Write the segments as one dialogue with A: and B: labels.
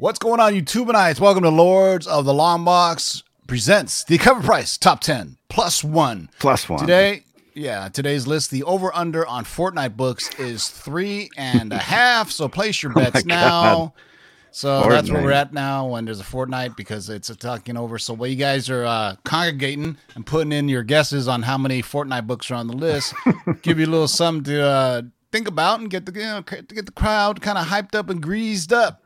A: What's going on, YouTubeites? Welcome to Lords of the Long Box presents the cover price top 10 plus one.
B: Plus one.
A: Today, yeah, today's list, the over under on Fortnite books is three and a half. So place your bets now.
B: God.
A: So that's where we're at now when there's a Fortnite because it's a talking over. So while you guys are uh, congregating and putting in your guesses on how many Fortnite books are on the list, give you a little something to uh, think about and get the you know, get the crowd kind of hyped up and greased up.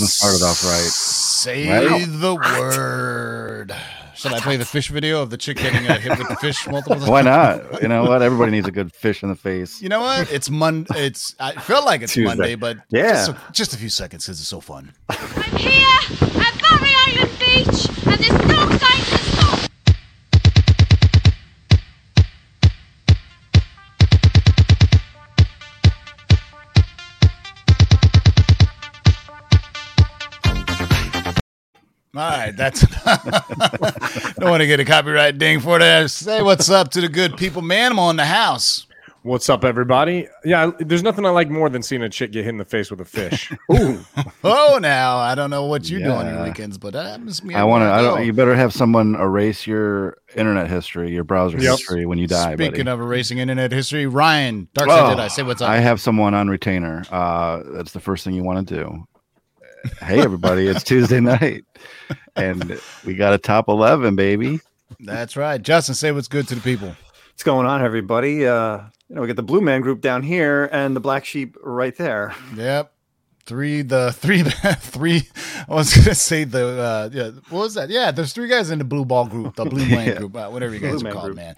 B: Man, if that doesn't
A: Just
B: start it off right.
A: Say
B: Right?
A: the word. Should I play the fish video of the chick getting uh, hit with the fish multiple times?
B: Why not? You know what? Everybody needs a good fish in the face.
A: You know what? It's Monday. It's I feel like it's
B: Tuesday.
A: Monday, but
B: Yeah.
A: just a, just a few seconds because it's so fun.
C: I'm here at Barry Island Beach, and there's no
A: All right, that's don't want to get a copyright ding for that. Say what's up to the good people, man. I'm on the house.
D: What's up, everybody? Yeah, there's nothing I like more than seeing a chick get hit in the face with a fish. Ooh,
A: Oh, now I don't know what you do on your weekends, but that happens to me.
B: I want to. I don't. You better have someone erase your internet history, your browser
D: Yep.
B: history when you die.
A: Speaking
B: buddy.
A: of erasing internet history, Ryan Darkside
B: Oh,
A: did I say what's up?
B: I have someone on retainer. Uh, that's the first thing you want to do. Hey, everybody! it's Tuesday night, and we got a top eleven, baby.
A: That's right, Justin. Say what's good to the people.
E: What's going on, everybody? Uh, you know, we got the Blue Man Group down here and the Black Sheep right there.
A: Yep. Three, the three, three. I was gonna say the uh, yeah. What was that? Yeah, there's three guys in the blue ball group, the blue man
B: Yeah.
A: group, uh, whatever you guys
E: Blue
A: are
E: Man
A: called,
E: group.
A: man.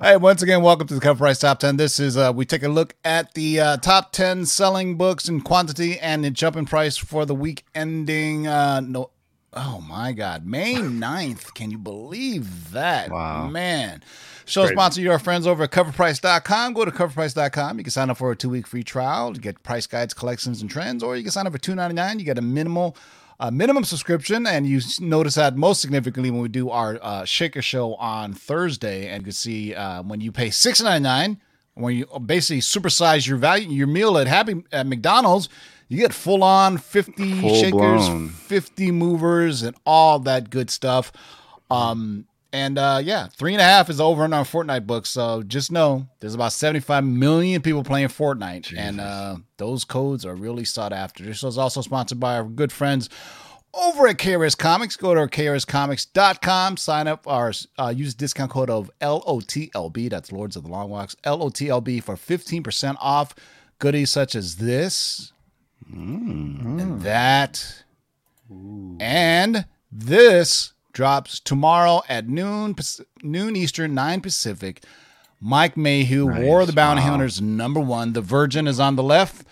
A: All right, once again, welcome to the Cover Price Top Ten. This is uh, we take a look at the uh, top ten selling books in quantity and jump in price for the week ending. Uh, no, oh my God, May 9th. Can you believe that?
B: Wow.
A: man. Show
D: Crazy.
A: sponsor your friends over at coverprice.com. Go to coverprice.com. You can sign up for a two week free trial to get price guides, collections, and trends, or you can sign up for $2.99. You get a minimal a minimum subscription, and you notice that most significantly when we do our uh, Shaker Show on Thursday, and you can see uh, when you pay six ninety nine, when you basically supersize your value your meal at Happy at McDonald's, you get full on fifty
B: Full
A: shakers,
B: blown.
A: fifty movers, and all that good stuff. Um, and uh, yeah, three and a half is over in our Fortnite book. So just know there's about 75 million people playing Fortnite, and uh, those codes are really sought after. This is also sponsored by our good friends over at KRS Comics. Go to KRSComics.com, sign up, or uh, use discount code of LOTLB. That's Lords of the Long Box, LOTLB for 15% off goodies such as this and that. And this drops tomorrow at noon noon Eastern, 9 Pacific. Mike Mayhew, War of the Bounty Hunters, number one. The Virgin is on the left.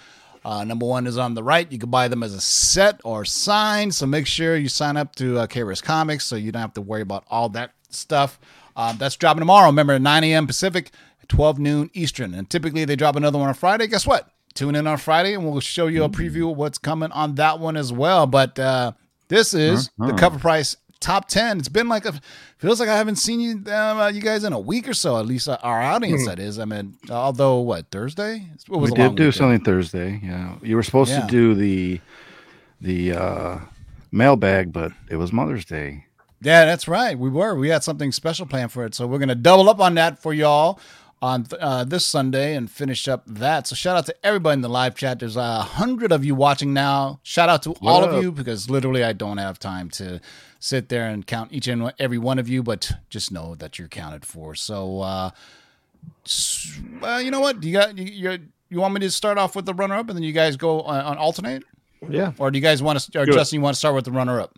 A: Uh, number one is on the right. You can buy them as a set or sign. So make sure you sign up to uh, KRS Comics so you don't have to worry about all that stuff. Um, that's dropping tomorrow. Remember, 9 a.m. Pacific, 12 noon Eastern. And typically they drop another one on Friday. Guess what? Tune in on Friday and we'll show you a preview of what's coming on that one as well. But uh, this is the cover price top 10. It's been like a, feels like I haven't seen you, uh, you guys in a week or so, at least uh, our audience, that is. I mean, although what, Thursday? It was
B: we did do
A: weekend.
B: something Thursday. Yeah, you were supposed
A: Yeah.
B: to do the the uh, mailbag, but it was Mother's Day.
A: Yeah, that's right. We were. We had something special planned for it. So we're going to double up on that for y'all on uh, this Sunday and finish up that. So shout out to everybody in the live chat. There's a hundred of you watching now. Shout out to all of you because literally I don't have time to sit there and count each and every one of you, but just know that you're counted for. So, uh, uh, you know what? Do you got you, you you want me to start off with the runner up and then you guys go on, on alternate,
E: Yeah.
A: or do you guys want to? Or. Justin, you want to start with the runner up?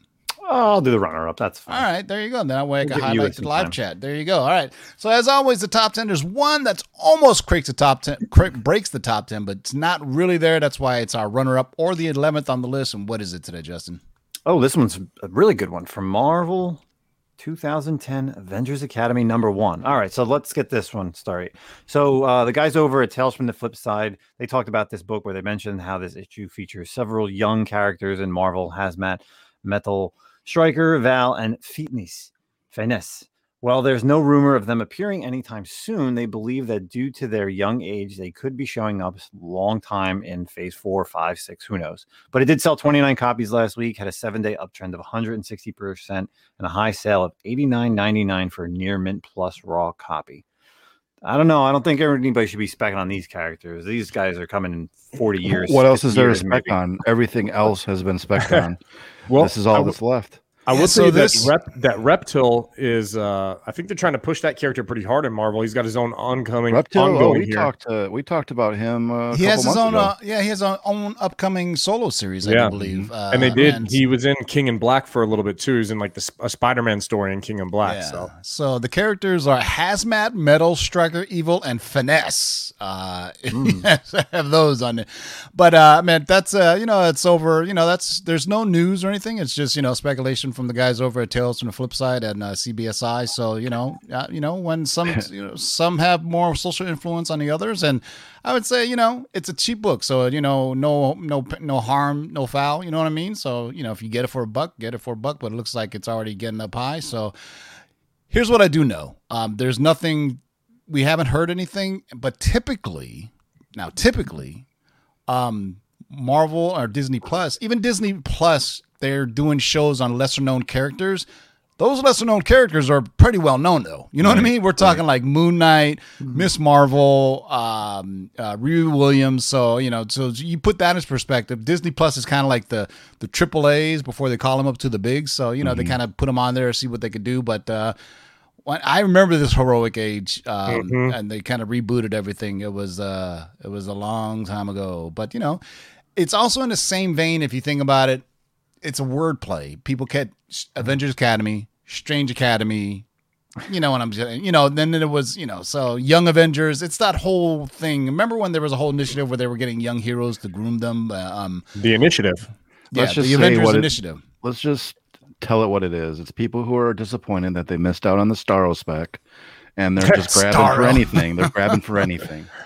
E: I'll do the runner up. That's fine.
A: All right, there you go. That way I can highlight the live
E: time.
A: chat. There you go. All right. So as always, the top ten. There's one that's almost breaks the top ten, breaks the top ten, but it's not really there. That's why it's our runner-up or the eleventh on the list. And what is it today, Justin?
E: Oh, this one's a really good one from Marvel 2010 Avengers Academy number one. All right, so let's get this one started. So, uh, the guys over at Tales from the Flip Side, they talked about this book where they mentioned how this issue features several young characters in Marvel Hazmat, Mettle, Striker, Val, and Fitness. Finesse. While there's no rumor of them appearing anytime soon, they believe that due to their young age, they could be showing up long time in phase four, five, six, who knows. But it did sell 29 copies last week, had a seven day uptrend of 160%, and a high sale of $89.99 for a near mint plus raw copy. I don't know. I don't think anybody should be specking on these characters. These guys are coming in 40 years.
B: What else is there to spec
E: maybe.
B: on? Everything else has been spec on.
D: Well,
B: this is all
D: I
B: that's left.
D: I
A: Yeah,
D: will
A: so
D: say
A: this-
D: that rep, that Reptile is. Uh, I think they're trying to push that character pretty hard in Marvel. He's got his own oncoming,
B: Reptile. Oh,
D: ongoing
B: we
D: here.
B: talked. Uh, we talked about him. Uh, a
A: he has his own. Uh, yeah, he has his own upcoming solo series. I
D: Yeah.
A: believe. Uh,
D: and they did.
A: and-
D: he was in King in Black for a little bit too. He was in like the, a Spider-Man story in King in Black.
A: Yeah.
D: So
A: So the characters are Hazmat, Mettle, Striker, Evil, and Finesse. Uh, yes, I have those on it. But uh, man, that's uh, you know, it's over. You know, that's there's no news or anything. It's just you know speculation from the guys over at Tales from the Flip Side and uh, CBSI. So you know, uh, you know, when some you know some have more social influence on the others, and I would say you know it's a cheap book. So you know, no no no harm, no foul. You know what I mean? So you know, if you get it for a buck, get it for a buck. But it looks like it's already getting up high. So here's what I do know. Um, there's nothing. We haven't heard anything, but typically, now typically, um, Marvel or Disney Plus, even Disney Plus, they're doing shows on lesser known characters. Those lesser known characters are pretty well known, though. You know what I mean? We're talking like Moon Knight, Ms. Marvel, um, uh, Riri Williams. So you know, so you put that in perspective. Disney Plus is kind of like the the triple A's before they call them up to the bigs. So you know, they kind of put them on there, to see what they could do. But uh, I remember this heroic age, um, and they kind of rebooted everything. It was uh, it was a long time ago, but you know, it's also in the same vein. If you think about it, it's a wordplay. People get Avengers Academy, Strange Academy. You know what I'm saying? You know, then it was, you know, so Young Avengers. It's that whole thing. Remember when there was a whole initiative where they were getting young heroes to groom them? Uh, um,
D: the initiative.
A: yeah,
B: Let's just
A: the
B: say
A: Avengers
B: what it-
A: Initiative.
B: Let's just tell it what it is. It's people who are disappointed that they missed out on the Starro spec, and they're just grabbing for anything. They're grabbing for anything.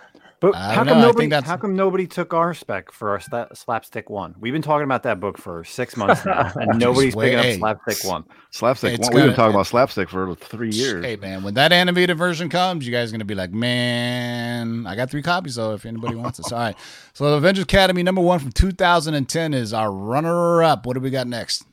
E: But
A: I
E: how come
A: know, I think
E: nobody?
A: that's-
E: How come nobody took our spec for our sla- slapstick one? We've been talking about that book for six months now, and nobody's picking up slapstick one.
B: Slapstick.
A: It's
B: Well, we've been
A: gonna-
B: talking about slapstick for three years.
A: Hey man, when that animated version comes, you guys are gonna be like, man, I got three copies though. If anybody wants it, all right. So the Avengers Academy number one from 2010 is our runner-up. What do we got next?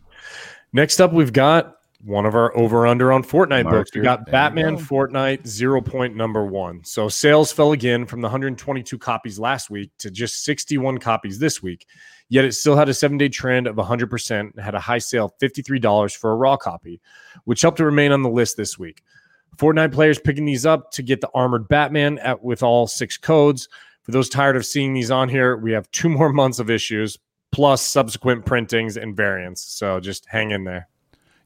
D: Next up, we've got one of our over under on Fortnite
B: Marker.
D: books. We got Batman
A: go.
D: Fortnite zero point number one. So sales fell again from the 122 copies last week to just 61 copies this week. Yet it still had a seven day trend of 100% and had a high sale $53 for a raw copy, which helped it remain on the list this week. Fortnite players picking these up to get the armored Batman at, with all six codes. For those tired of seeing these on here, we have two more months of issues plus subsequent printings and variants. So just hang in there.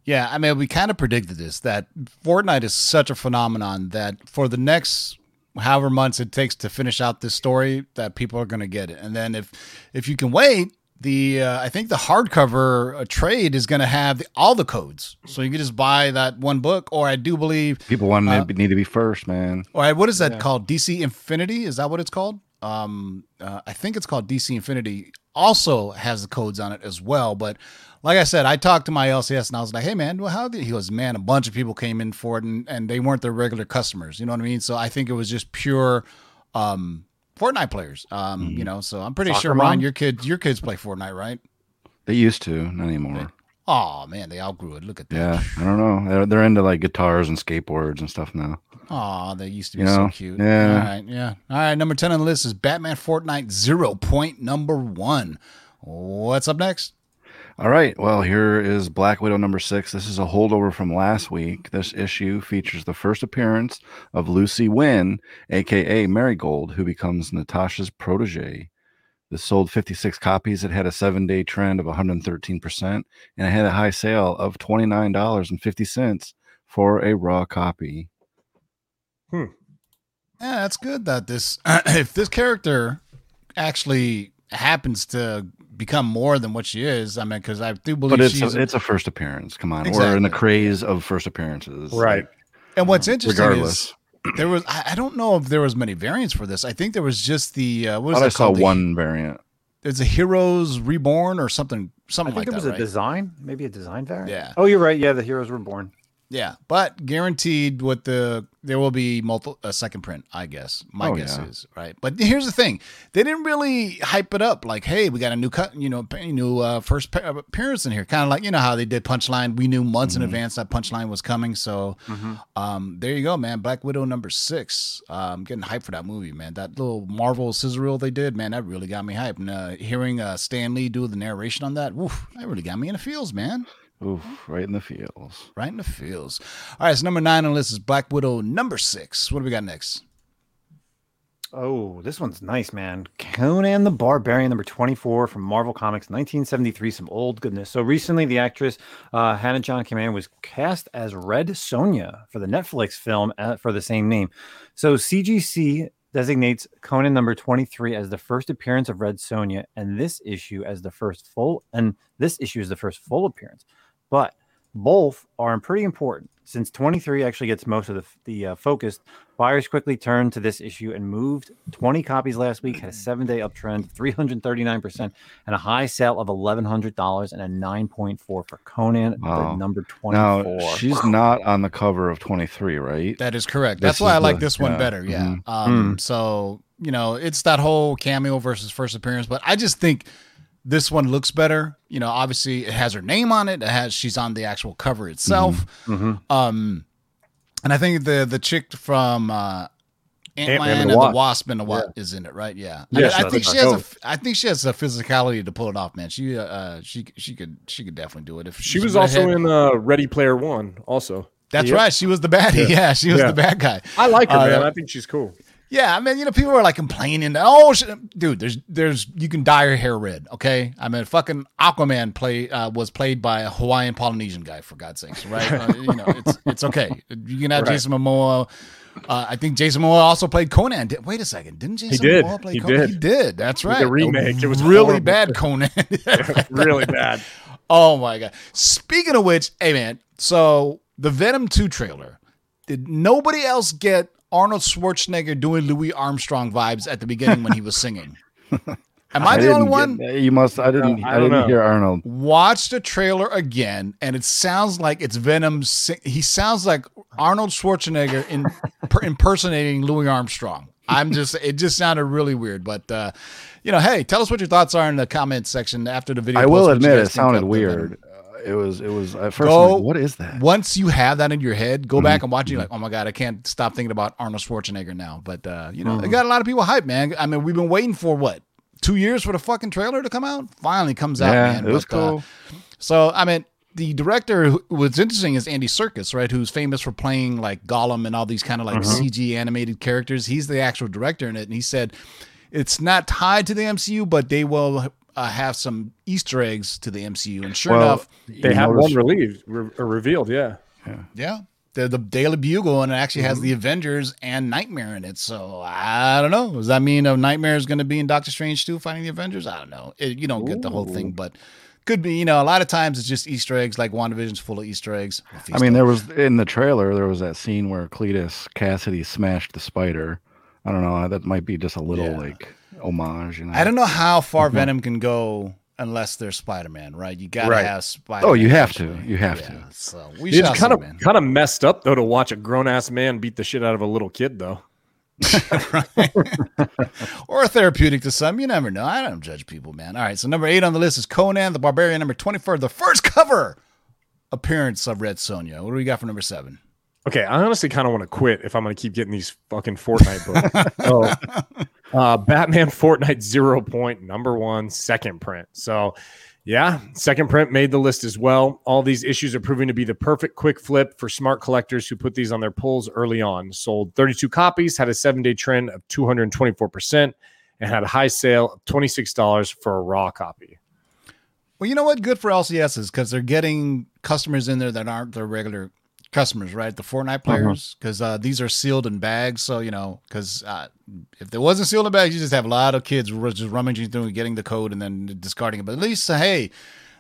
A: Yeah, I mean, we kind of predicted this that Fortnite is such a phenomenon that for the next however months it takes to finish out this story, that people are going to get it. And then if if you can wait, the uh, I think the hardcover uh, trade is going to have the, all the codes, so you can just buy that one book. Or I do believe,
B: People want
A: Uh,
B: to need to be first, man.
A: All right, what is that called? DC Infinity is that what it's called? Um, uh, I think it's called DC Infinity. Also has the codes on it as well, but like I said, I talked to my LCS and I was like, "Hey, man, well, how did?" He goes, "Man, a bunch of people came in for it, and, and they weren't their regular customers. You know what I mean? So I think it was just pure um, Fortnite players. Um, You know, so I'm pretty
E: Soccer
A: sure, Ron,
E: mom?
A: your kids, your kids play Fortnite, right?
B: They used to, not anymore.
A: Oh man, they outgrew it. Look at that.
B: Yeah, I don't know. They're, they're into like guitars and skateboards and stuff now.
A: Oh, they used to be
B: You
A: so
B: know,
A: cute.
B: yeah.
A: All right. Yeah. All right. Number 10 on the list is Batman Fortnite Zero Point number one. What's up next?
B: All right. Well, here is Black Widow number six. This is a holdover from last week. This issue features the first appearance of Lucy Nguyen, aka Marigold, who becomes Natasha's protege. This sold 56 copies. It had a seven day trend of 113%, and it had a high sale of $29.50 for a raw copy. Hmm.
A: Yeah, that's good that this, if this character actually happens to become more than what she is, I mean, because I do believe
B: But it's
A: she's.
B: a, it's a first appearance. Come on. Exactly. We're in the craze of first appearances.
D: Right.
A: and what's interesting
B: Regardless.
A: is there was, I, I don't know if there was many variants for this. I think there was just the, uh, what
B: I
A: was
B: thought I saw
A: called? The-
B: one variant.
A: There's a Heroes Reborn or something, something like that.
E: I think
A: like
E: there was
A: that.
E: a
A: right?
E: design, maybe a design variant.
A: Yeah.
E: Oh, you're right. Yeah, the heroes were born.
A: Yeah, but guaranteed with the there will be multiple a second print. I guess my
B: Oh,
A: guess
B: yeah.
A: is right. But here's the thing: they didn't really hype it up. Like, hey, we got a new cut, you know, new uh, first appearance in here. Kind of like you know how they did Punchline. We knew months in
B: Mm-hmm.
A: advance that Punchline was coming. So, um, there you go, man. Black Widow number six. Um, getting hyped for that movie, man. That little Marvel sizzle reel they did, man, that really got me hyped. And uh, hearing uh, Stan Lee do the narration on that, woof, that really got me in the feels, man
B: Oof, right in the feels.
A: right in the fields. All right, so number nine on the list is Black Widow number six. What do we got next?
E: Oh, this one's nice, man. Conan the Barbarian, number 24 from Marvel Comics, 1973. Some old goodness. So recently, the actress uh, Hannah John Kamen was cast as Red Sonja for the Netflix film uh, for the same name. So CGC designates Conan number 23 as the first appearance of Red Sonja, and this issue as the first full, and this issue is the first full appearance. But both are pretty important since 23 actually gets most of the, the uh, focus. Buyers quickly turned to this issue and moved 20 copies last week, had a seven day uptrend, 339%, and a high sale of $1,100 and a 9.4 for Conan,
B: Wow.
E: the number 24.
B: Now she's not on the cover of 23, right?
A: That is correct.
B: This
A: That's why I like
B: the-
A: this one
B: yeah,
A: better. Yeah.
B: mhm.
A: Um, So you know, it's that whole cameo versus first appearance, but I just think this one looks better. You know, obviously it has her name on it. It has she's on the actual cover itself.
B: Mm-hmm.
A: Um, and I think the the chick from uh, Ant Man and, the Wasp and the Wasp is in it, right? Yeah. I-
D: Yes,
A: I,
D: that's
A: think she
D: right.
A: has a. I think she has a physicality to pull it off, man. She uh she she could she could definitely do it if
D: She
A: she's
D: was also
A: redhead.
D: in uh, Ready Player One. Also,
A: That's
D: Yeah.
A: right. She was the baddie. Yeah, she was
D: Yeah.
A: the bad guy.
D: I like her,
A: Uh,
D: man. I think she's cool.
A: Yeah, I mean, you know, people are like complaining that oh, sh- dude, there's there's you can dye your hair red, okay? I mean, fucking Aquaman play uh, was played by a Hawaiian Polynesian guy for God's sakes, right? uh, you know, it's it's okay. You can have
D: Right.
A: Jason Momoa. Uh, I think Jason Momoa also played Conan. Did, wait a second, didn't Jason
D: did.
A: Momoa play
D: He
A: Conan?
D: did.
A: He did. That's right.
D: the remake, it was
A: really
D: horrible.
A: bad Conan.
D: really bad.
A: Oh my god! Speaking of which, hey man, so the Venom Two trailer, did nobody else get Arnold Schwarzenegger doing Louis Armstrong vibes at the beginning when he was singing. Am I,
B: I
A: the only one?
B: get- you must. I didn't.
D: I
B: I, didn't
D: know.
B: hear Arnold.
A: Watch the trailer again, and it sounds like it's Venom. Sing- he sounds like Arnold Schwarzenegger in per- impersonating Louis Armstrong. I'm just. It just sounded really weird, but uh, you know, hey, tell us what your thoughts are in the comment section after the video.
B: I will
A: post what
B: admit it sounded
A: of the Venom.
B: weird. Uh, it was. It was at first.
A: Go-
B: like, what is that?
A: Once you have that in your head, go
B: Mm-hmm.
A: back and watch it. You're like, oh my god, I can't stop thinking about Arnold Schwarzenegger now. But uh, you know,
B: Mm-hmm.
A: it got a lot of people hyped, man. I mean, we've been waiting for what two years for the fucking trailer to come out. Finally comes out,
B: Yeah,
A: man.
B: it was
A: But, uh,
B: cool.
A: so I mean, the director, who- what's interesting is Andy Serkis, right? Who's famous for playing like Gollum and all these kind of like CG animated characters. He's the actual director in it, and he said it's not tied to the MCU, but they will uh, have some Easter eggs to the MCU. And sure
B: Well,
A: enough,
D: They have one relieved, re- revealed. Yeah.
A: yeah. The, the Daily Bugle and it actually has
B: Mm-hmm.
A: the Avengers and Nightmare in it. So I don't know. Does that mean a Nightmare is going to be in Doctor Strange too, fighting the Avengers? I don't know. It, you don't get the whole thing, but could be. You know, a lot of times it's just Easter eggs. Like WandaVision's full of Easter eggs.
B: I mean, there was in the trailer there was that scene where Cletus Cassidy smashed the spider. I don't know. That might be just a little
A: Yeah.
B: like homage. You know.
A: I don't know how far
B: Mm-hmm.
A: Venom can go unless there's Spider Man, right? You got to
D: Right.
A: have Spider.
B: Oh, you have to. You have
A: Yeah,
B: to.
A: so we
D: It's kind of
A: man.
D: kind of messed up though to watch a grown ass man beat the shit out of a little kid though.
A: or a therapeutic to some. You never know. I don't judge people, man. All right, so number eight on the list is Conan the Barbarian. Number twenty-four, the first cover appearance of Red Sonja. What do we got for number seven?
D: Okay, I honestly kind of want to quit if I'm going to keep getting these fucking Fortnite books. so, uh, Batman Fortnite Zero Point number one, second print. So, yeah, second print made the list as well. All these issues are proving to be the perfect quick flip for smart collectors who put these on their pulls early on. Sold 32 copies, had a seven day trend of 224%, and had a high sale of $26 for a raw copy.
A: Well, you know what? Good for LCSs because they're getting customers in there that aren't their regular customers, right? The Fortnite players, because uh, these are sealed in bags. So you know, because uh, if there wasn't sealed in bags, you just have a lot of kids just rummaging through and getting the code and then discarding it. But at least, hey,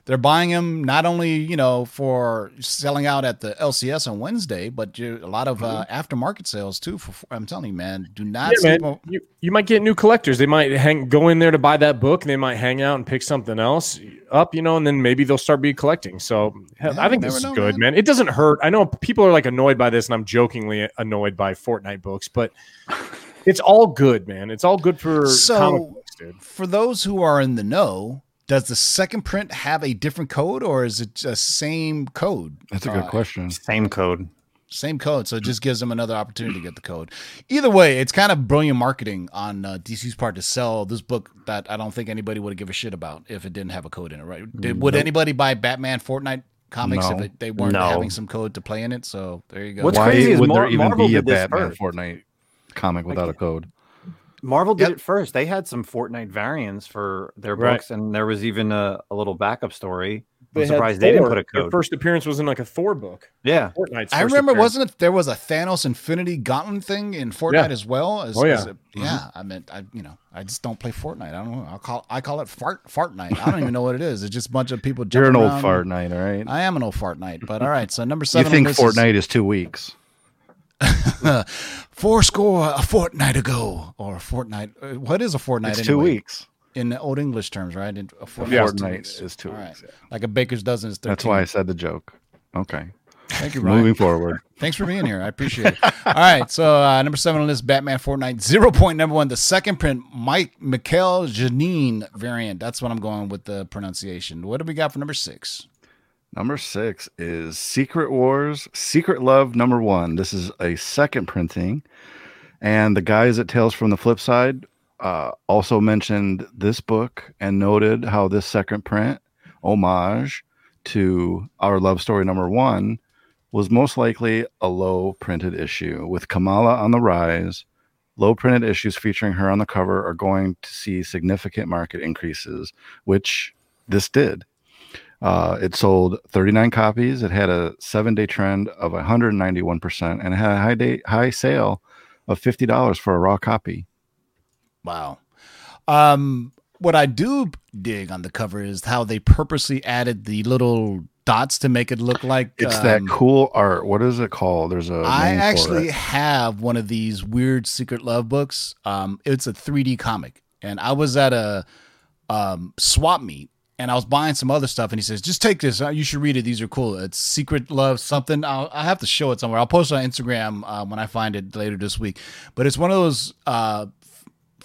A: they're buying them not only you know for selling out at the LCS on Wednesday, but you, a lot of uh, aftermarket sales too. For I'm telling you, man, do not
D: Yeah, man. You, you might get new collectors. They might hang go in there to buy that book, they might hang out and pick something else up, you know, and then maybe they'll start be collecting. So
A: Yeah,
D: I think this is
A: know,
D: good, man. It doesn't hurt. I know people are like annoyed by this, and I'm jokingly annoyed by Fortnite books, but it's all good, man. It's all good for
A: So-
D: comic books, dude.
A: for those who are in the know, does the second print have a different code or is it just same code?
B: That's a good
A: Uh,
B: question.
E: Same code.
A: Same code, so it just gives them another opportunity to get the code. Either way, it's kind of brilliant marketing on uh, DC's part to sell this book that I don't think anybody would give a shit about if it didn't have a code in it, right? Did, would anybody buy Batman Fortnite comics if it, they weren't
E: No.
A: having some code to play in it? So there you go.
E: What's
B: Why
E: crazy is
B: would
E: Mar-
B: there even
E: Marvel
B: be a Batman
E: first.
B: Fortnite comic without a code?
E: Marvel did
A: Yep.
E: it first. They had some Fortnite variants for their
D: Right.
E: books, and there was even a, a little backup story. I'm
D: had
E: surprised they didn't put a
D: Their
E: code.
D: first appearance was in like a Thor book.
E: yeah,
D: Fortnite's
A: I remember,
D: appearance.
A: wasn't it? There was a Thanos Infinity Gauntlet thing in Fortnite
D: Yeah.
A: as well. As,
D: Oh, yeah.
A: as a- mm-hmm. yeah. I mean, I you know, I just don't play Fortnite. I don't know. I call I call it fart fart night. I don't even know what it is. It's just a bunch of people.
B: You're an old
A: around.
B: fart night, all right?
A: I am an old fart night. But all right. So number
B: You
A: seven. on
B: think
A: this is
B: Fortnite is two weeks?
A: four score a fortnight ago or a fortnight? uh, What is a fortnight?
B: It's two weeks.
A: in the old English terms, right? In, a fortnight,
D: Yeah.
A: is two weeks.
B: is two
A: All right.
B: weeks. yeah.
A: Like a baker's dozen is 13.
B: That's why I said the joke. Okay.
A: Thank you, Ryan.
B: Moving forward.
A: Thanks for being here. I appreciate it. All right. So uh, number seven on this Batman Fortnite zero point number one, the second print, Mike Mikel Janín variant. That's what I'm going with the pronunciation. What do we got for number six?
B: Number six is Secret Wars, Secret Love number one. This is a second printing. And the guys at Tales from the Flip Side uh, also mentioned this book and noted how this second print, homage to our love story number one, was most likely a low printed issue. With Kamala on the rise, low printed issues featuring her on the cover are going to see significant market increases, which this did. Uh, it sold 39 copies. It had a seven day trend of 191%, and it had a high day high sale of $50 for a raw copy.
A: Wow. Um, what I do dig on the cover is how they purposely added the little dots to make it look like
B: It's that
A: um,
B: cool art. What is it called? There's a.
A: I actually have one of these weird secret love books. Um, it's a 3D comic, and I was at a um, swap meet, and I was buying some other stuff, and he says, "Just take this. Uh, You should read it. These are cool. It's Secret Love something. I'll, I have to show it somewhere. I'll post it on Instagram uh, when I find it later this week. But it's one of those." Uh,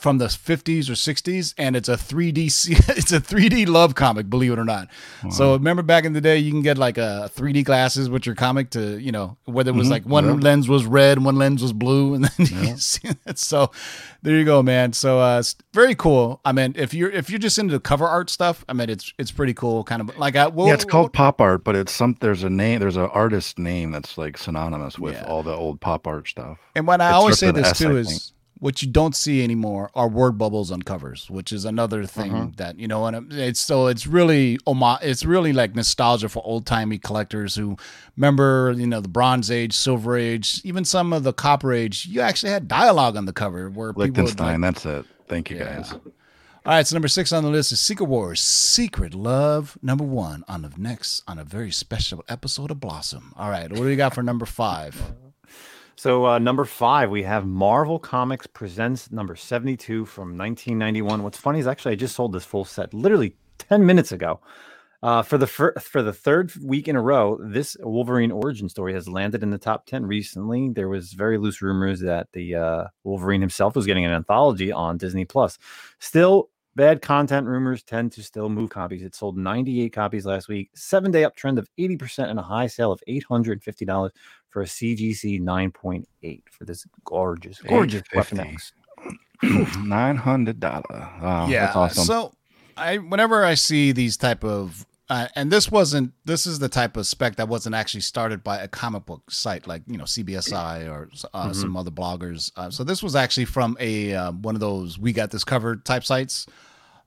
A: from the 50s or 60s and it's a 3D c- it's a 3D love comic believe it or not. So remember back in the day you can get like a 3D glasses with your comic to, you know, whether it was like one lens was red one lens was blue and then you see that. So there you go, man. So uh very cool. I mean, if you're if you're just into cover art stuff, I mean it's it's pretty cool kind of like I well,
B: yeah, it's called pop art, but it's some. There's a name. There's an artist name that's like synonymous with
A: Yeah.
B: all the old pop art stuff.
A: And what I
B: It
A: always say this
B: S, I
A: too
B: think.
A: What you don't see anymore are word bubbles on covers, which is another thing
B: Mm-hmm.
A: that you know. And it's so it's really It's really like nostalgia for old timey collectors who remember you know the Bronze Age, Silver Age, even some of the Copper Age. You actually had dialogue on the cover where people would like,
B: Lichtenstein. that's it. Thank you
A: Yeah.
B: guys.
A: all right, so number six on the list is Secret Wars, Secret Love. Number one on the next on a very special episode of Blossom. All right, what do you got for number five?
E: So uh, number five, we have Marvel Comics presents number seventy-two from nineteen ninety-one. What's funny is actually I just sold this full set literally ten minutes ago. Uh, for the fir- for the third week in a row, this Wolverine origin story has landed in the top ten recently. There was very loose rumors that the uh, Wolverine himself was getting an anthology on Disney Plus. Still, bad content rumors tend to still move copies. It sold 98 copies last week, seven day uptrend of 80%, and a high sale of $850 for a CGC 9.8 for this gorgeous, gorgeous Weapon X.
B: Nine hundred dollar. Wow,
A: yeah
B: that's awesome.
A: so i whenever i see these type of uh, and this wasn't this is the type of spec that wasn't actually started by a comic book site like you know cbsi or uh, some other bloggers uh, so this was actually from a um, one of those we got this covered type sites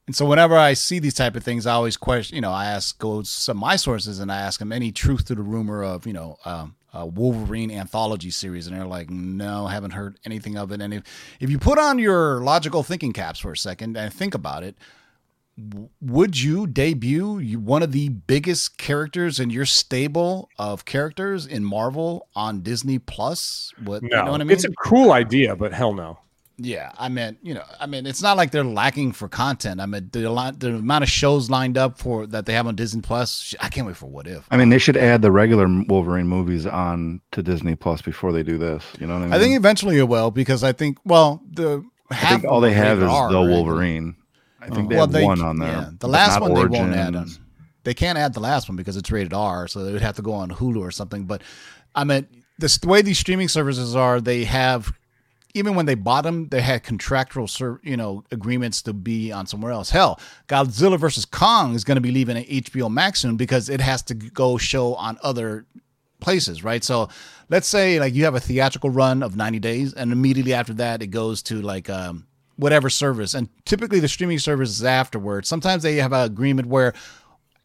A: and so whenever I see these type of things, I always question, you know, I ask, go to some of my sources and I ask them any truth to the rumor of, you know, um, a Wolverine anthology series. And they're like, no, haven't heard anything of it. And if, if you put on your logical thinking caps for a second and think about it, would you debut one of the biggest characters in your stable of characters in Marvel on Disney Plus? What,
D: No,
A: you know what I mean?
D: it's a cool idea, but hell no.
A: Yeah, I mean, you know, I mean, it's not like they're lacking for content. I mean, the the amount of shows lined up for that they have on Disney Plus. I can't wait for What If.
B: I mean, they should add the regular Wolverine movies on to Disney Plus before they do this. You know what I mean?
A: I think eventually it will because I think well the
B: I think all they have is
A: R,
B: the
A: right?
B: Wolverine. I think they
A: Well,
B: have
A: they-
B: one on there.
A: yeah, the last one they won't add on. They can't add the last one because it's rated R, so they would have to go on Hulu or something. But I mean, this, the way these streaming services are, they have even when they bought them, they had contractual, you know, agreements to be on somewhere else. Hell, Godzilla versus Kong is going to be leaving at HBO Max soon because it has to go show on other places, right? So let's say like you have a theatrical run of 90 days and immediately after that it goes to like um whatever service and typically the streaming service is afterwards. Sometimes they have an agreement where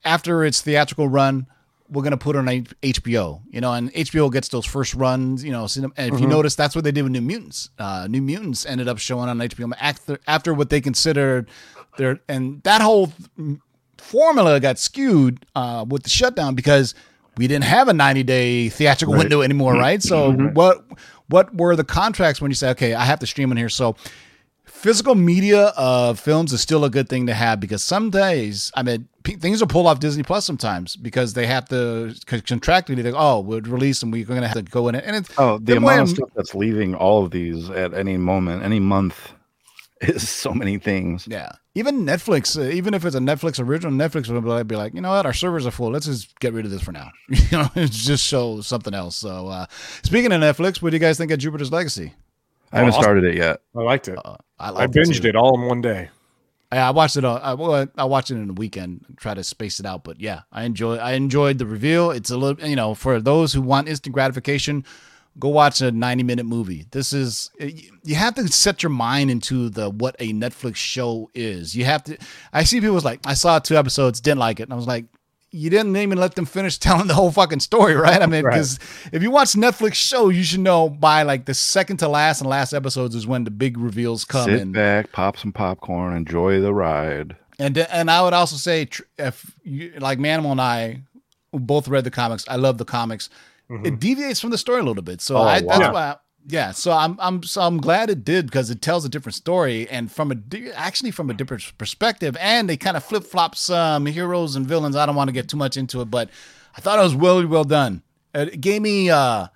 A: after its theatrical run we're going to put on HBO, you know, and HBO gets those first runs, you know. And if you notice, that's what they did with New Mutants. Uh, New Mutants ended up showing on HBO after, after what they considered their, and that whole formula got skewed uh, with the shutdown because we didn't have a 90 day theatrical window anymore, right? So what what were the contracts when you say, okay, I have to stream on here? So physical media of films is still a good thing to have because some days, I mean, p- things are pulled off Disney Plus sometimes because they have to c- contractually, they go, oh, we'll release them. We're going to have to go in it. And it's,
B: Oh, the
A: the
B: amount of stuff that's leaving all of these at any moment, any month, is so many things.
A: Yeah. Even Netflix, uh, even if it's a Netflix original, Netflix will be like, you know what, our servers are full. Let's just get rid of this for now. you know, just show something else. So, uh, speaking of Netflix, what do you guys think of Jupiter's Legacy?
B: I haven't
D: Awesome.
B: started it yet.
D: I liked it.
A: I,
D: I binged
A: too.
D: it all in one day.
A: I, I watched it. On, I, well, I watched it in a weekend. Try to space it out, but yeah, I enjoy. I enjoyed the reveal. It's a little, you know, for those who want instant gratification, go watch a ninety-minute movie. This is you have to set your mind into the what a Netflix show is. You have to. I see people's like, I saw two episodes, didn't like it, and I was like. You didn't even let them finish telling the whole fucking story, right? I mean,
D: Right.
A: because if you watch Netflix show, you should know by like the second to last and last episodes is when the big reveals come.
B: Sit
A: and
B: back, pop some popcorn, enjoy the ride.
A: and and I would also say if you like Manimal and I both read the comics. I love the comics. It mm-hmm. deviates from the story a little bit, so
E: Oh,
A: I, that's
E: wow.
A: why. Yeah, so I'm I'm so I'm glad it did because it tells a different story and from a actually from a different perspective, and they kind of flip flop some heroes and villains. I don't want to get too much into it, but I thought it was really well done. It gave me uh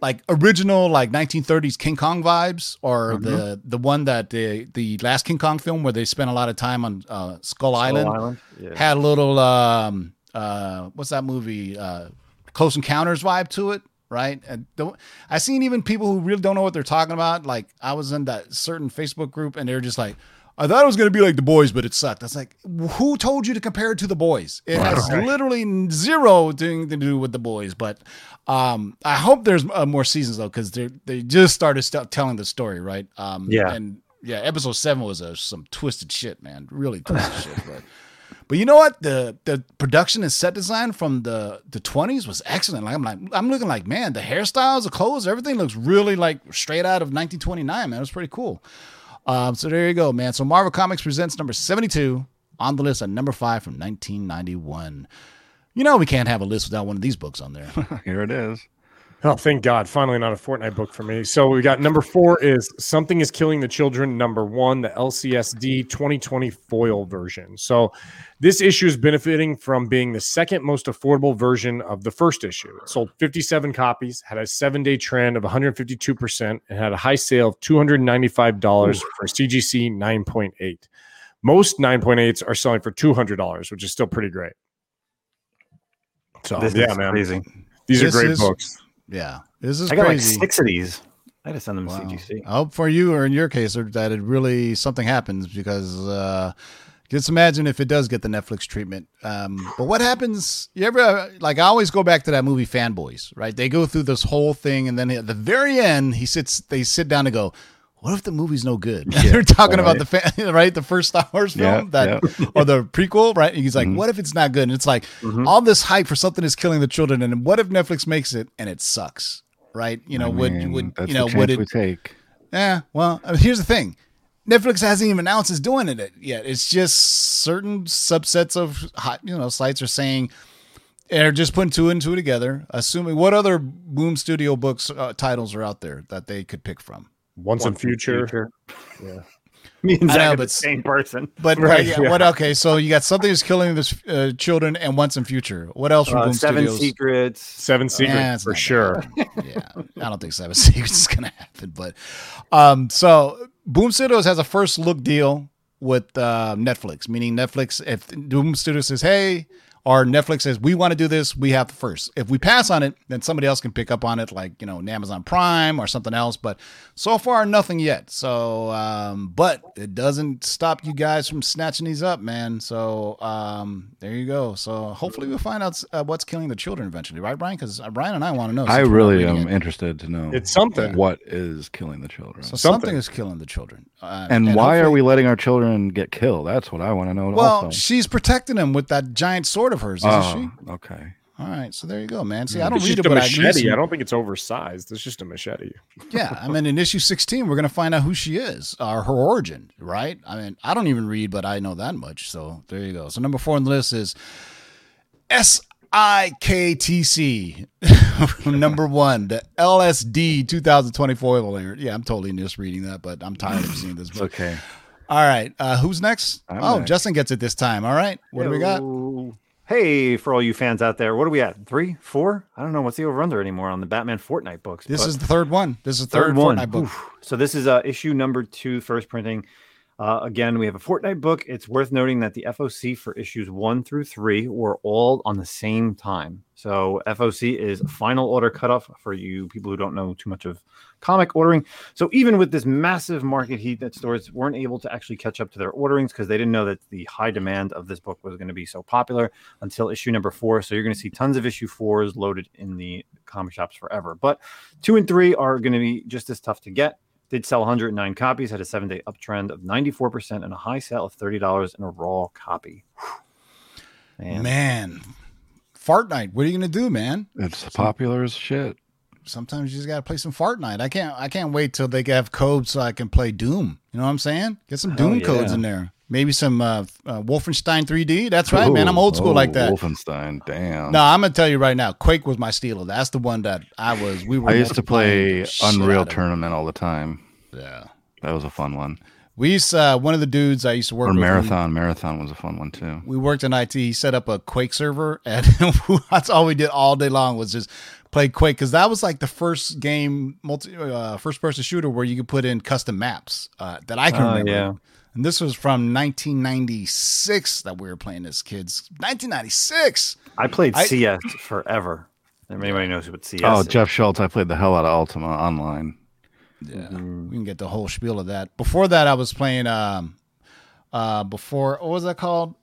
A: like original like 1930s King Kong vibes, or
E: Mm-hmm.
A: the the one that the the last King Kong film where they spent a lot of time on uh, Skull, Island,
E: Island? Yeah.
A: had a little um uh what's that movie uh Close Encounters vibe to it, right? And don't, I seen even people who really don't know what they're talking about. Like I was in that certain Facebook group, and they're just like. I thought it was going to be like the boys, but it sucked. Was like, who told you to compare it to the boys? It has literally zero thing to do with the boys. But um, I hope there's uh, more seasons though, because they they just started st- telling the story, right? Um,
E: Yeah.
A: and yeah, episode seven was uh, some twisted shit, man. Really twisted shit. But but you know what? The the production and set design from the the twenties was excellent. Like I'm like I'm looking like man, the hairstyles, the clothes, everything looks really like straight out of 1929. Man, it was pretty cool. Um, so there you go, man. So Marvel Comics presents number 72 on the list at number five from 1991. You know we can't have a list without one of these books on there.
B: Here it is.
D: Oh, thank God. Finally, not a Fortnite book for me. So we got number four is Something is Killing the Children. Number one, the LCSD 2020 foil version. So this issue is benefiting from being the second most affordable version of the first issue. It sold 57 copies, had a seven day trend of 152%, and had a high sale of $295 for CGC 9.8. Most 9.8s are selling for $200, which is still pretty great. So,
E: This
D: yeah,
E: is
D: man.
E: crazy.
D: These
A: This
D: are great
A: is-
D: books.
A: Yeah, this is
E: I got
A: crazy.
E: like six of these. I had to send them to CGC.
A: I hope for you or in your case that it really something happens because uh, just imagine if it does get the Netflix treatment. Um, but what happens? You ever like? I always go back to that movie Fanboys, right? They go through this whole thing, and then at the very end, he sits. They sit down and go. What if the movie's no good? They're talking about the fan, right, the first Star Wars
B: Yeah,
A: film that, or the prequel, right? And he's like, "What if it's not good?" And it's like all this hype for something is killing the children, and what if Netflix makes it and it sucks, right? You know,
B: I
A: would
B: mean,
A: would you know would it
B: take?
A: yeah, well, I mean, here's the thing. Netflix hasn't even announced it's doing it yet. It's just certain subsets of hot, you know, sites are saying they're just putting two and two together. Assuming what other Boom Studio books uh, titles are out there that they could pick from.
D: Once and Future.
E: Yeah. Me and
A: I
E: Zach
A: know,
E: are the same person.
A: But
D: Right,
A: right, yeah,
D: yeah.
A: what? Okay, so you got something that's killing this uh, children and Once and Future. What else
E: Uh,
A: Boom
E: Seven
A: Studios?
E: Secrets.
D: Seven Secrets
A: Yeah,
D: for sure.
A: yeah, I don't think Seven Secrets is gonna happen. But um, so Boom Studios has a first look deal with uh, Netflix, meaning Netflix. If Boom Studios says, "Hey," or Netflix says, "We want to do this," we have the first. If we pass on it, then somebody else can pick up on it, like you know, an Amazon Prime or something else. But so far, nothing yet. So, um, but it doesn't stop you guys from snatching these up, man. So um, there you go. So hopefully, we'll find out uh, what's killing the children eventually, right, Brian? Because Brian and I want to know.
B: I
A: since we're not
B: really am
A: it.
B: interested to know
D: It's something.
B: what is killing the children.
A: So
D: Something.
A: something is killing the children. Uh,
B: and, why are we letting our children get killed? That's what I want to know.
A: Well,
B: also.
A: she's protecting them with that giant sword of hers, isn't
B: oh,
A: she?
B: okay.
A: All right, so there you go, man. See, I don't
D: It's
A: read it, but I,
D: machete.
A: listen.
D: I don't think it's oversized. It's just a machete.
A: yeah, I mean, in issue sixteen, we're gonna find out who she is, or her origin, right? I mean, I don't even read, but I know that much. So there you go. So number four on the list is S I K T C. Number one, the LSD 2020 foil. Yeah, I'm totally just reading that, but I'm tired of seeing this
B: It's
A: book.
B: okay.
A: All right, uh, who's next?
B: I'm
A: oh,
B: next.
A: Justin gets it this time. All right, what do we got?
E: Hey, for all you fans out there, what are we at? Three, four? I don't know what's the over under anymore on the Batman Fortnite books.
A: This is the third one. This is the third,
E: one.
A: Fortnite book.
E: Oof. So this is uh, issue number two, first printing. Uh, again, we have a Fortnite book. It's worth noting that the FOC for issues one through three were all on the same time. So FOC is final order cutoff for you people who don't know too much of comic ordering. So even with this massive market heat that stores weren't able to actually catch up to their orderings because they didn't know that the high demand of this book was going to be so popular until issue number four. So you're going to see tons of issue fours loaded in the comic shops forever. But two and three are going to be just as tough to get. Did sell 109 copies, had a seven day uptrend of 94% and a high sale of $30 in a raw copy. Man.
A: Man, Fortnite. What are you gonna do, man?
B: It's popular as shit.
A: Sometimes you just gotta play some Fortnite. I can't. I can't wait till they have codes so I can play Doom. You know what I'm saying? Get some Doom
E: yeah.
A: codes in there. Maybe some uh, uh, Wolfenstein 3D. That's right, man. I'm old school
B: Ooh,
A: like that.
B: Wolfenstein, damn.
A: No, I'm gonna tell you right now. Quake was my stealer. That's the one that I was. We were.
B: I used to play
A: multiplying the shit
B: Unreal. Tournament all the time.
A: Yeah.
B: That was a fun one.
A: We used uh, one of the dudes I used to work
B: Or
A: with. we-
B: Marathon. Marathon was a fun one too.
A: we worked in IT. He set up a Quake server, and that's all we did all day long was just play Quake because that was like the first game, multi uh, first person shooter where you could put in custom maps uh, that I can
E: Oh,
A: remember.
E: yeah.
A: And this was from 1996 that we were playing as kids. 1996.
E: I played
A: I-
E: CS forever. If anybody knows what CS
B: Oh,
E: is.
B: Jeff Schultz. I played the hell out of Ultima online.
A: Yeah, we can get the whole spiel of that. Before that, I was playing. Um, uh, before what was that called?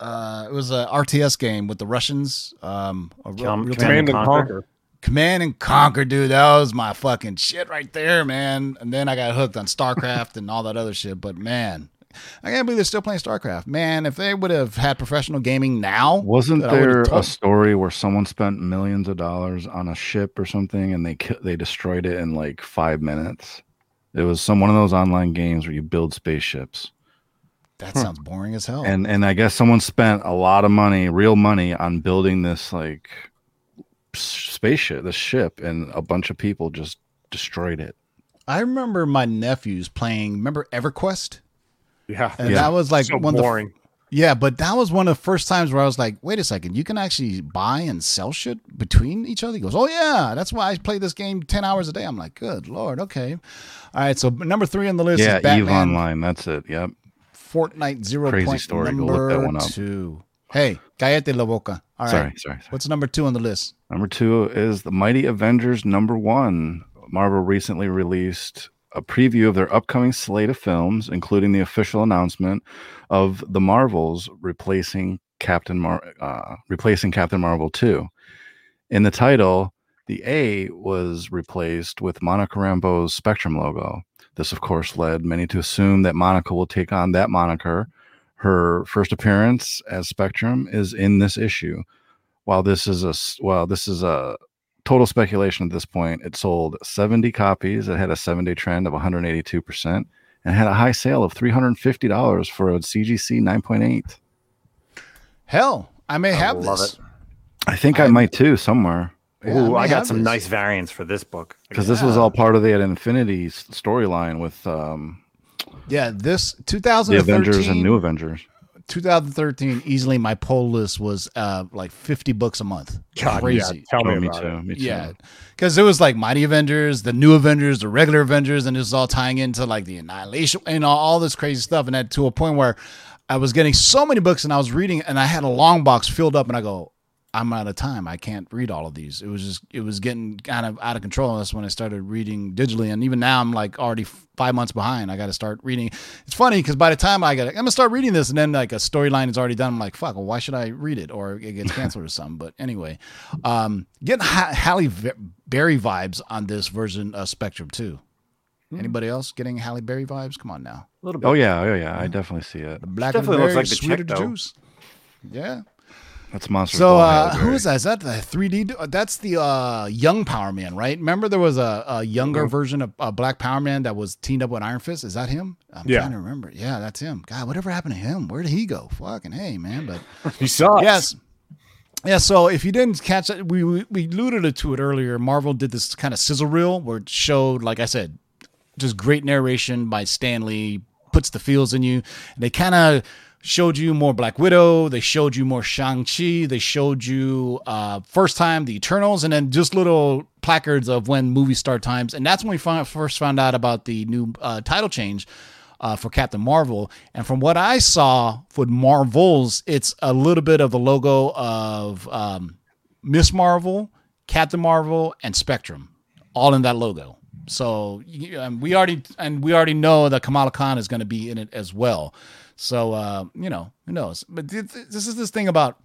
A: Uh, it was a RTS game with the Russians. Um, a real-
E: Com-
A: real-time-
E: Command
D: Command and
E: Conquer.
D: Conquer.
A: Command and Conquer, dude. That was my fucking shit right there, man. And then I got hooked on StarCraft and all that other shit. But man, I can't believe they're still playing StarCraft. Man, if they would have had professional gaming now,
B: Wasn't there a story where someone spent millions of dollars on a ship or something and they they destroyed it in like five minutes? It was some one of those online games where you build spaceships.
A: that sounds boring as hell.
B: And and I guess someone spent a lot of money, real money, on building this like spaceship, this ship, and a bunch of people just destroyed it.
A: I remember my nephews playing. Remember EverQuest?
D: Yeah.
A: And
B: Yeah.
A: that was like
D: so
A: one of the
D: boring.
A: Yeah, but that was one of the first times where I was like, wait a second, you can actually buy and sell shit between each other? He goes, oh, yeah, that's why I play this game 10 hours a day. I'm like, good Lord, okay. All right, so number three on the list
B: yeah,
A: is Batman
B: Eve Online. That's it. Yep.
A: Fortnite Zero
B: Crazy
A: Point
B: story. Go look that one up.
A: two. Hey, cállate la boca. All right.
B: Sorry, sorry, sorry.
A: What's number two on the list?
B: Number two is the Mighty Avengers number one. Marvel recently released a preview of their upcoming slate of films, including the official announcement of the Marvels replacing Captain Mar- uh, replacing Captain Marvel 2. In the title, the A was replaced with Monica Rambeau's Spectrum logo. This, of course, led many to assume that Monica will take on that moniker. Her first appearance as Spectrum is in this issue while this is a well this is a total speculation at this point it sold 70 copies it had a seven day trend of 182% and had a high sale of $350 for a cgc 9.8
A: Hell, I may have
E: love
A: this.
E: it.
B: i think i, might too somewhere
A: Yeah,
E: Ooh,
A: may
E: I got some
A: this.
E: nice variants for this book.
B: because this was all part of the infinity storyline with um,
A: Yeah, this
B: the avengers and new avengers
A: 2013, easily my pull list was uh, like 50 books a month.
D: God,
A: Crazy.
D: Yeah, tell me,
B: oh, me
D: about
B: too
D: it.
B: me too
A: Yeah, because it was like Mighty Avengers, the New Avengers, the regular Avengers, and it was all tying into like the Annihilation and all, all this crazy stuff. And that to a point where I was getting so many books and I was reading, and I had a long box filled up, and I go, I'm out of time. I can't read all of these. It was just, it was getting kind of out of control. That's when I started reading digitally, and even now I'm like already five months behind. I got to start reading. It's funny because by the time I got, I'm gonna start reading this, and then like a storyline is already done. I'm like, fuck. Well, why should I read it? Or it gets canceled or something. But anyway, um, getting ha- Halle Berry vibes on this version of Spectrum too. Anybody else getting Halle Berry vibes? Come on now.
E: A little bit.
B: oh yeah oh yeah i definitely see it
A: The black
E: Definitely
A: and
E: looks like the
A: sweeter
E: chick,
A: the juice. Yeah.
B: That's monster
A: So uh, who is that? Is that the 3D? That's the uh, young Power Man, right? Remember there was a, a younger
B: Mm-hmm.
A: version of uh, Black Power Man that was teamed up with Iron Fist. Is that him? I'm
D: Yeah.
A: trying to remember. Yeah, that's him. God, whatever happened to him? Where did he go? Fucking hey, man. But
D: He sucks.
A: yes. Yeah, so if you didn't catch it, we, we we alluded to it earlier. Marvel did this kind of sizzle reel where it showed, like I said, just great narration by Stanley, puts the feels in you. They kind of showed you more Black Widow. They showed you more Shang-Chi. They showed you uh, first time the Eternals, and then just little placards of when movie start times. And that's when we found, first found out about the new uh, title change uh, for Captain Marvel. And from what I saw for Marvels, it's a little bit of the logo of um, Ms. Marvel, Captain Marvel, and Spectrum, all in that logo. So um, we already and we already know that Kamala Khan is going to be in it as well. So uh, you know who knows? But th- th- this is this thing about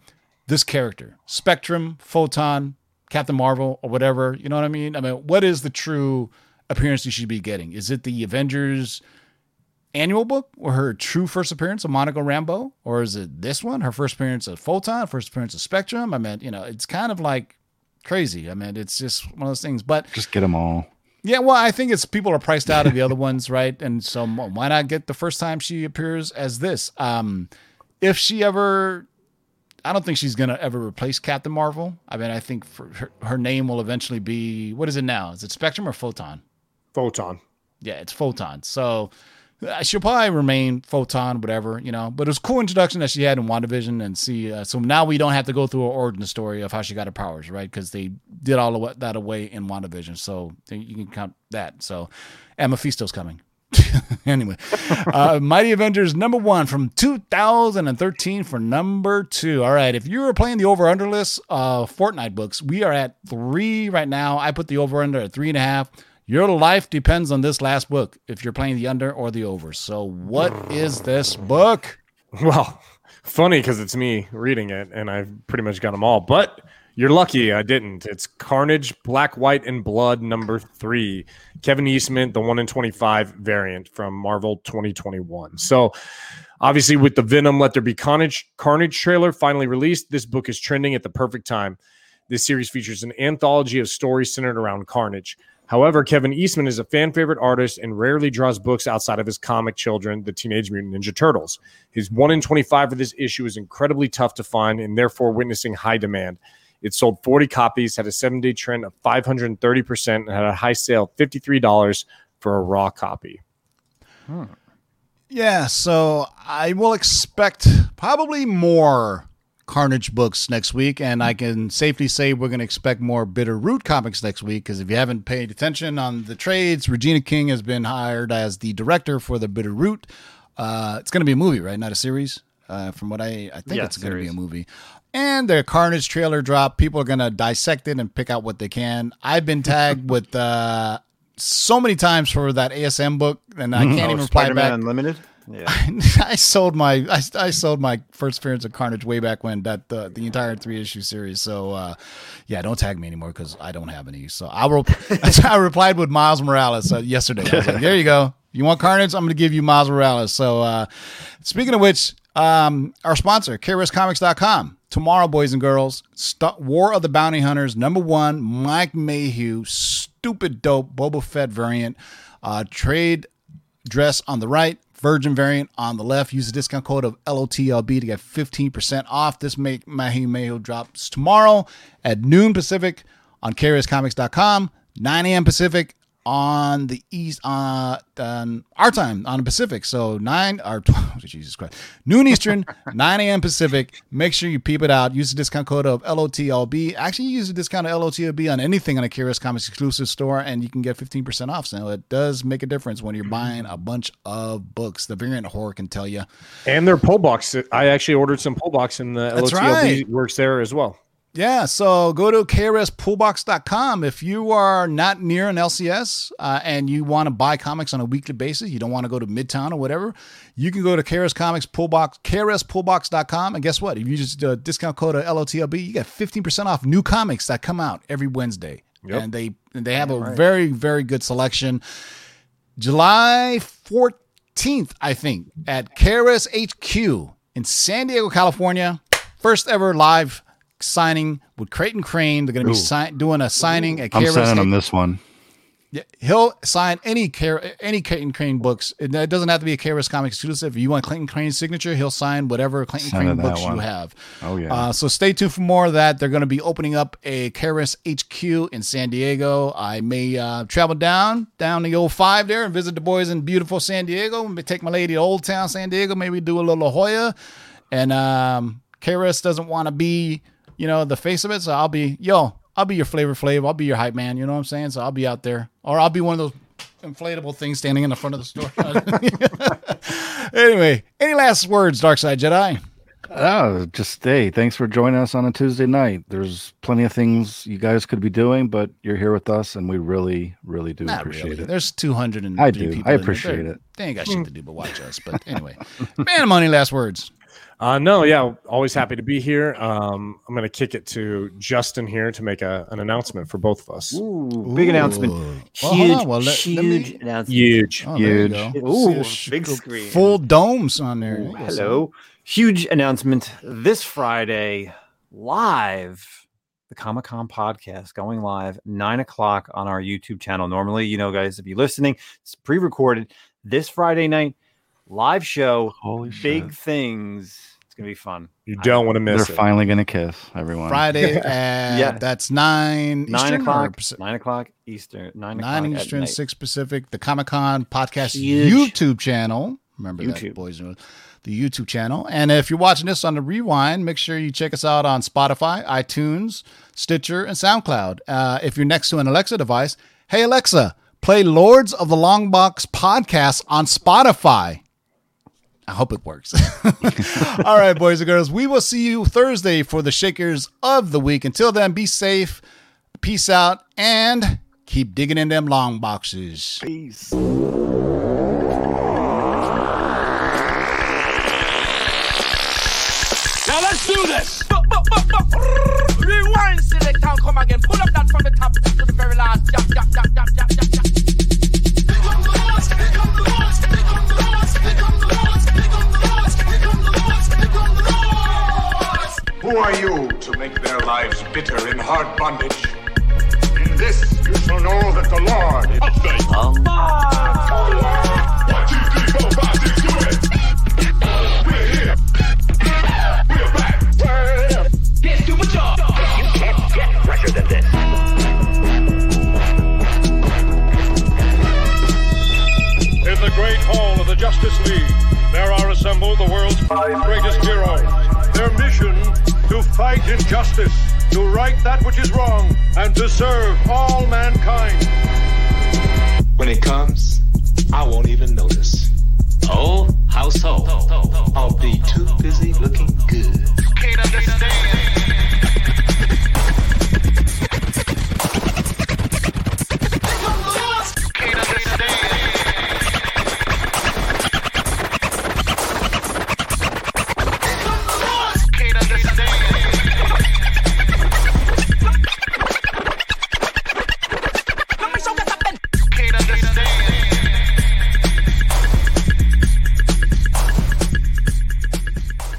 A: this character, Spectrum, Photon, Captain Marvel, or whatever. You know what I mean? I mean, what is the true appearance you should be getting? Is it the Avengers? annual book or her true first appearance of Monica Rambeau? Or is it this one, her first appearance of Photon, first appearance of Spectrum? I mean, you know, it's kind of like crazy. I mean, it's just one of those things. But
B: just get them all
A: Yeah, well, I think it's people are priced out of the other ones, right? And so why not get the first time she appears as this? Um, if she ever, I don't think she's gonna ever replace Captain Marvel. I mean, I think for her, her name will eventually be what is it now? Is it Spectrum or Photon?
D: Photon.
A: Yeah, it's Photon. So she'll probably remain Photon, whatever, you know. But it was cool introduction that she had in WandaVision and see. Uh, so now we don't have to go through her origin story of how she got her powers, right? Because they did all of that away in WandaVision. So you can count that. So, and Mephisto's coming. anyway, uh, Mighty Avengers number one from 2013 for number two. All right, if you were playing the over under list uh, Fortnite books, we are at three right now. I put the over under at three and a half. Your life depends on this last book if you're playing the under or the over. So, what is this book?
D: Well, funny because it's me reading it, and I've pretty much got them all. But you're lucky I didn't. It's Carnage, Black, White, and Blood number three. Kevin Eastman, the one in 25 variant from Marvel 2021. So, obviously, with the Venom Let There Be Carnage, Carnage trailer finally released, this book is trending at the perfect time. This series features an anthology of stories centered around Carnage. However, Kevin Eastman is a fan favorite artist and rarely draws books outside of his comic children, the Teenage Mutant Ninja Turtles. His 1 in 25 for this issue is incredibly tough to find and therefore witnessing high demand. It sold 40 copies, had a seven day trend of 530%, and had a high sale of $53 for a raw copy. Hmm.
A: Yeah, so I will expect probably more Carnage books next week, and I can safely say we're going to expect more Bitter Root comics next week because if you haven't paid attention on the trades, Regina King has been hired as the director for the Bitter Root. Uh, it's going to be a movie, right? Not a series. Uh, from what I, I think
E: Yeah,
A: it's going to be a movie. And the Carnage trailer drop. People are going to dissect it and pick out what they can. I've been tagged with uh, so many times for that ASM book, and I can't
E: Oh,
A: even reply
E: Spider-Man
A: back.
E: Unlimited. Yeah.
A: I sold my I, I sold my first appearance of Carnage way back when that the, the entire three issue series. So uh, yeah, don't tag me anymore because I don't have any. So I will. I replied with Miles Morales uh, yesterday. I like, there you go. You want Carnage? I'm going to give you Miles Morales. So uh, speaking of which, um, our sponsor, KRSComics.com. Tomorrow, boys and girls, St- War of the Bounty Hunters, number one, Mike Mayhew, stupid dope Boba Fett variant, uh, trade dress on the right, Virgin variant on the left. Use the discount code of LOTLB to get 15% off. This make Mahi Mayo drops tomorrow at noon Pacific on KRSComics.com, 9 a.m. Pacific on the east uh um, our time on the Pacific. So nine or 12, Jesus Christ. Noon Eastern, 9 a.m. Pacific. Make sure you peep it out. Use the discount code of LOTLB. Actually use the discount of LOTLB on anything on a Curious Comics exclusive store, and you can get 15% off. So it does make a difference when you're buying a bunch of books. The variant horror can tell you.
D: And their pull box. I actually ordered some pull box, and the
A: That's
D: LOTLB
A: right.
D: works there as well.
A: Yeah, so go to KRSPullbox.com. If you are not near an LCS uh, and you want to buy comics on a weekly basis, you don't want to go to Midtown or whatever, you can go to KRS Comics Pullbox, KRSPullbox.com. And guess what? If you use the discount code of LOTLB, you get 15% off new comics that come out every Wednesday.
D: Yep.
A: And they and they have a very, very good selection. July 14th, I think, at Keras HQ in San Diego, California. First ever live signing with Clayton Crane. They're going to be si- doing a signing at
B: I'm sending him this one.
A: Yeah, he'll sign any Car- any Clayton Crane books. It it doesn't have to be a Keras Comics exclusive. If you want Clayton Crane's signature, he'll sign whatever Clayton
B: Send
A: Crane
B: that
A: books
B: one.
A: you have.
B: Oh, yeah.
A: Uh, so stay tuned for more of that. They're going to be opening up a Keras HQ in San Diego. I may uh, travel down down the old five there and visit the boys in beautiful San Diego. Maybe take my lady to Old Town San Diego. Maybe do a little La Jolla. And um, doesn't want to be, you know, the face of it. So I'll be, yo, I'll be your flavor flavor. I'll be your hype man. You know what I'm saying? So I'll be out there, or I'll be one of those inflatable things standing in the front of the store. anyway, any last words, Dark Side Jedi?
B: Oh, just hey, thanks for joining us on a Tuesday night. There's plenty of things you guys could be doing, but you're here with us, and we really, really do
A: Not
B: appreciate
A: really.
B: it.
A: There's 200 and
B: I do.
A: people.
B: I appreciate it.
A: They ain't got shit hmm. to do but watch us. But anyway, man, of money. Last words.
D: Uh, no, yeah, always happy to be here. Um, I'm going to kick it to Justin here to make a, an announcement for both of us.
E: Ooh, big announcement.
A: Well,
E: Huge,
A: hold. Well, let- let me-
E: huge announcement.
D: Huge.
A: Oh,
B: Huge.
E: Ooh, big screen.
A: Full domes on there.
E: Ooh, hello. Huge announcement this Friday, live the Comic Con podcast going live nine o'clock on our YouTube channel. Normally, you know, guys, if you're listening, it's pre-recorded. This Friday night, live show,
B: Holy
E: big
B: shit.
E: things. It's gonna be fun.
D: You don't want to miss. They're it.
B: finally gonna kiss everyone.
A: Friday at
E: Yeah.
A: that's nine
E: Nine
A: Eastern
E: o'clock.
A: Paci-
E: Nine o'clock Eastern. Nine,
A: nine
E: o'clock
A: Eastern, six Pacific. The Comic Con podcast
E: Huge.
A: YouTube channel. Remember that, boys. and girls. The YouTube channel. And if you're watching this on the rewind, make sure you check us out on Spotify, iTunes, Stitcher, and SoundCloud. Uh, if you're next to an Alexa device, hey Alexa, play Lords of the Long Box podcast on Spotify. I hope it works. All right, boys and girls, we will see you Thursday for the Shakers of the Week. Until then, be safe, peace out, and keep digging in them long boxes.
B: Peace.
F: Now let's do this. Rewind, select and come again. Pull up that from the top to the very last.
G: Who are you to make their lives bitter in hard bondage? In this you shall know that the Lord is update.
H: In the great hall of the Justice League, there are assembled the world's greatest heroes. Their mission to fight injustice, to right that which is wrong, and to serve all mankind.
G: When it comes, I won't even notice.
I: Oh, how so?
G: I'll be too busy looking good.
F: You can't understand.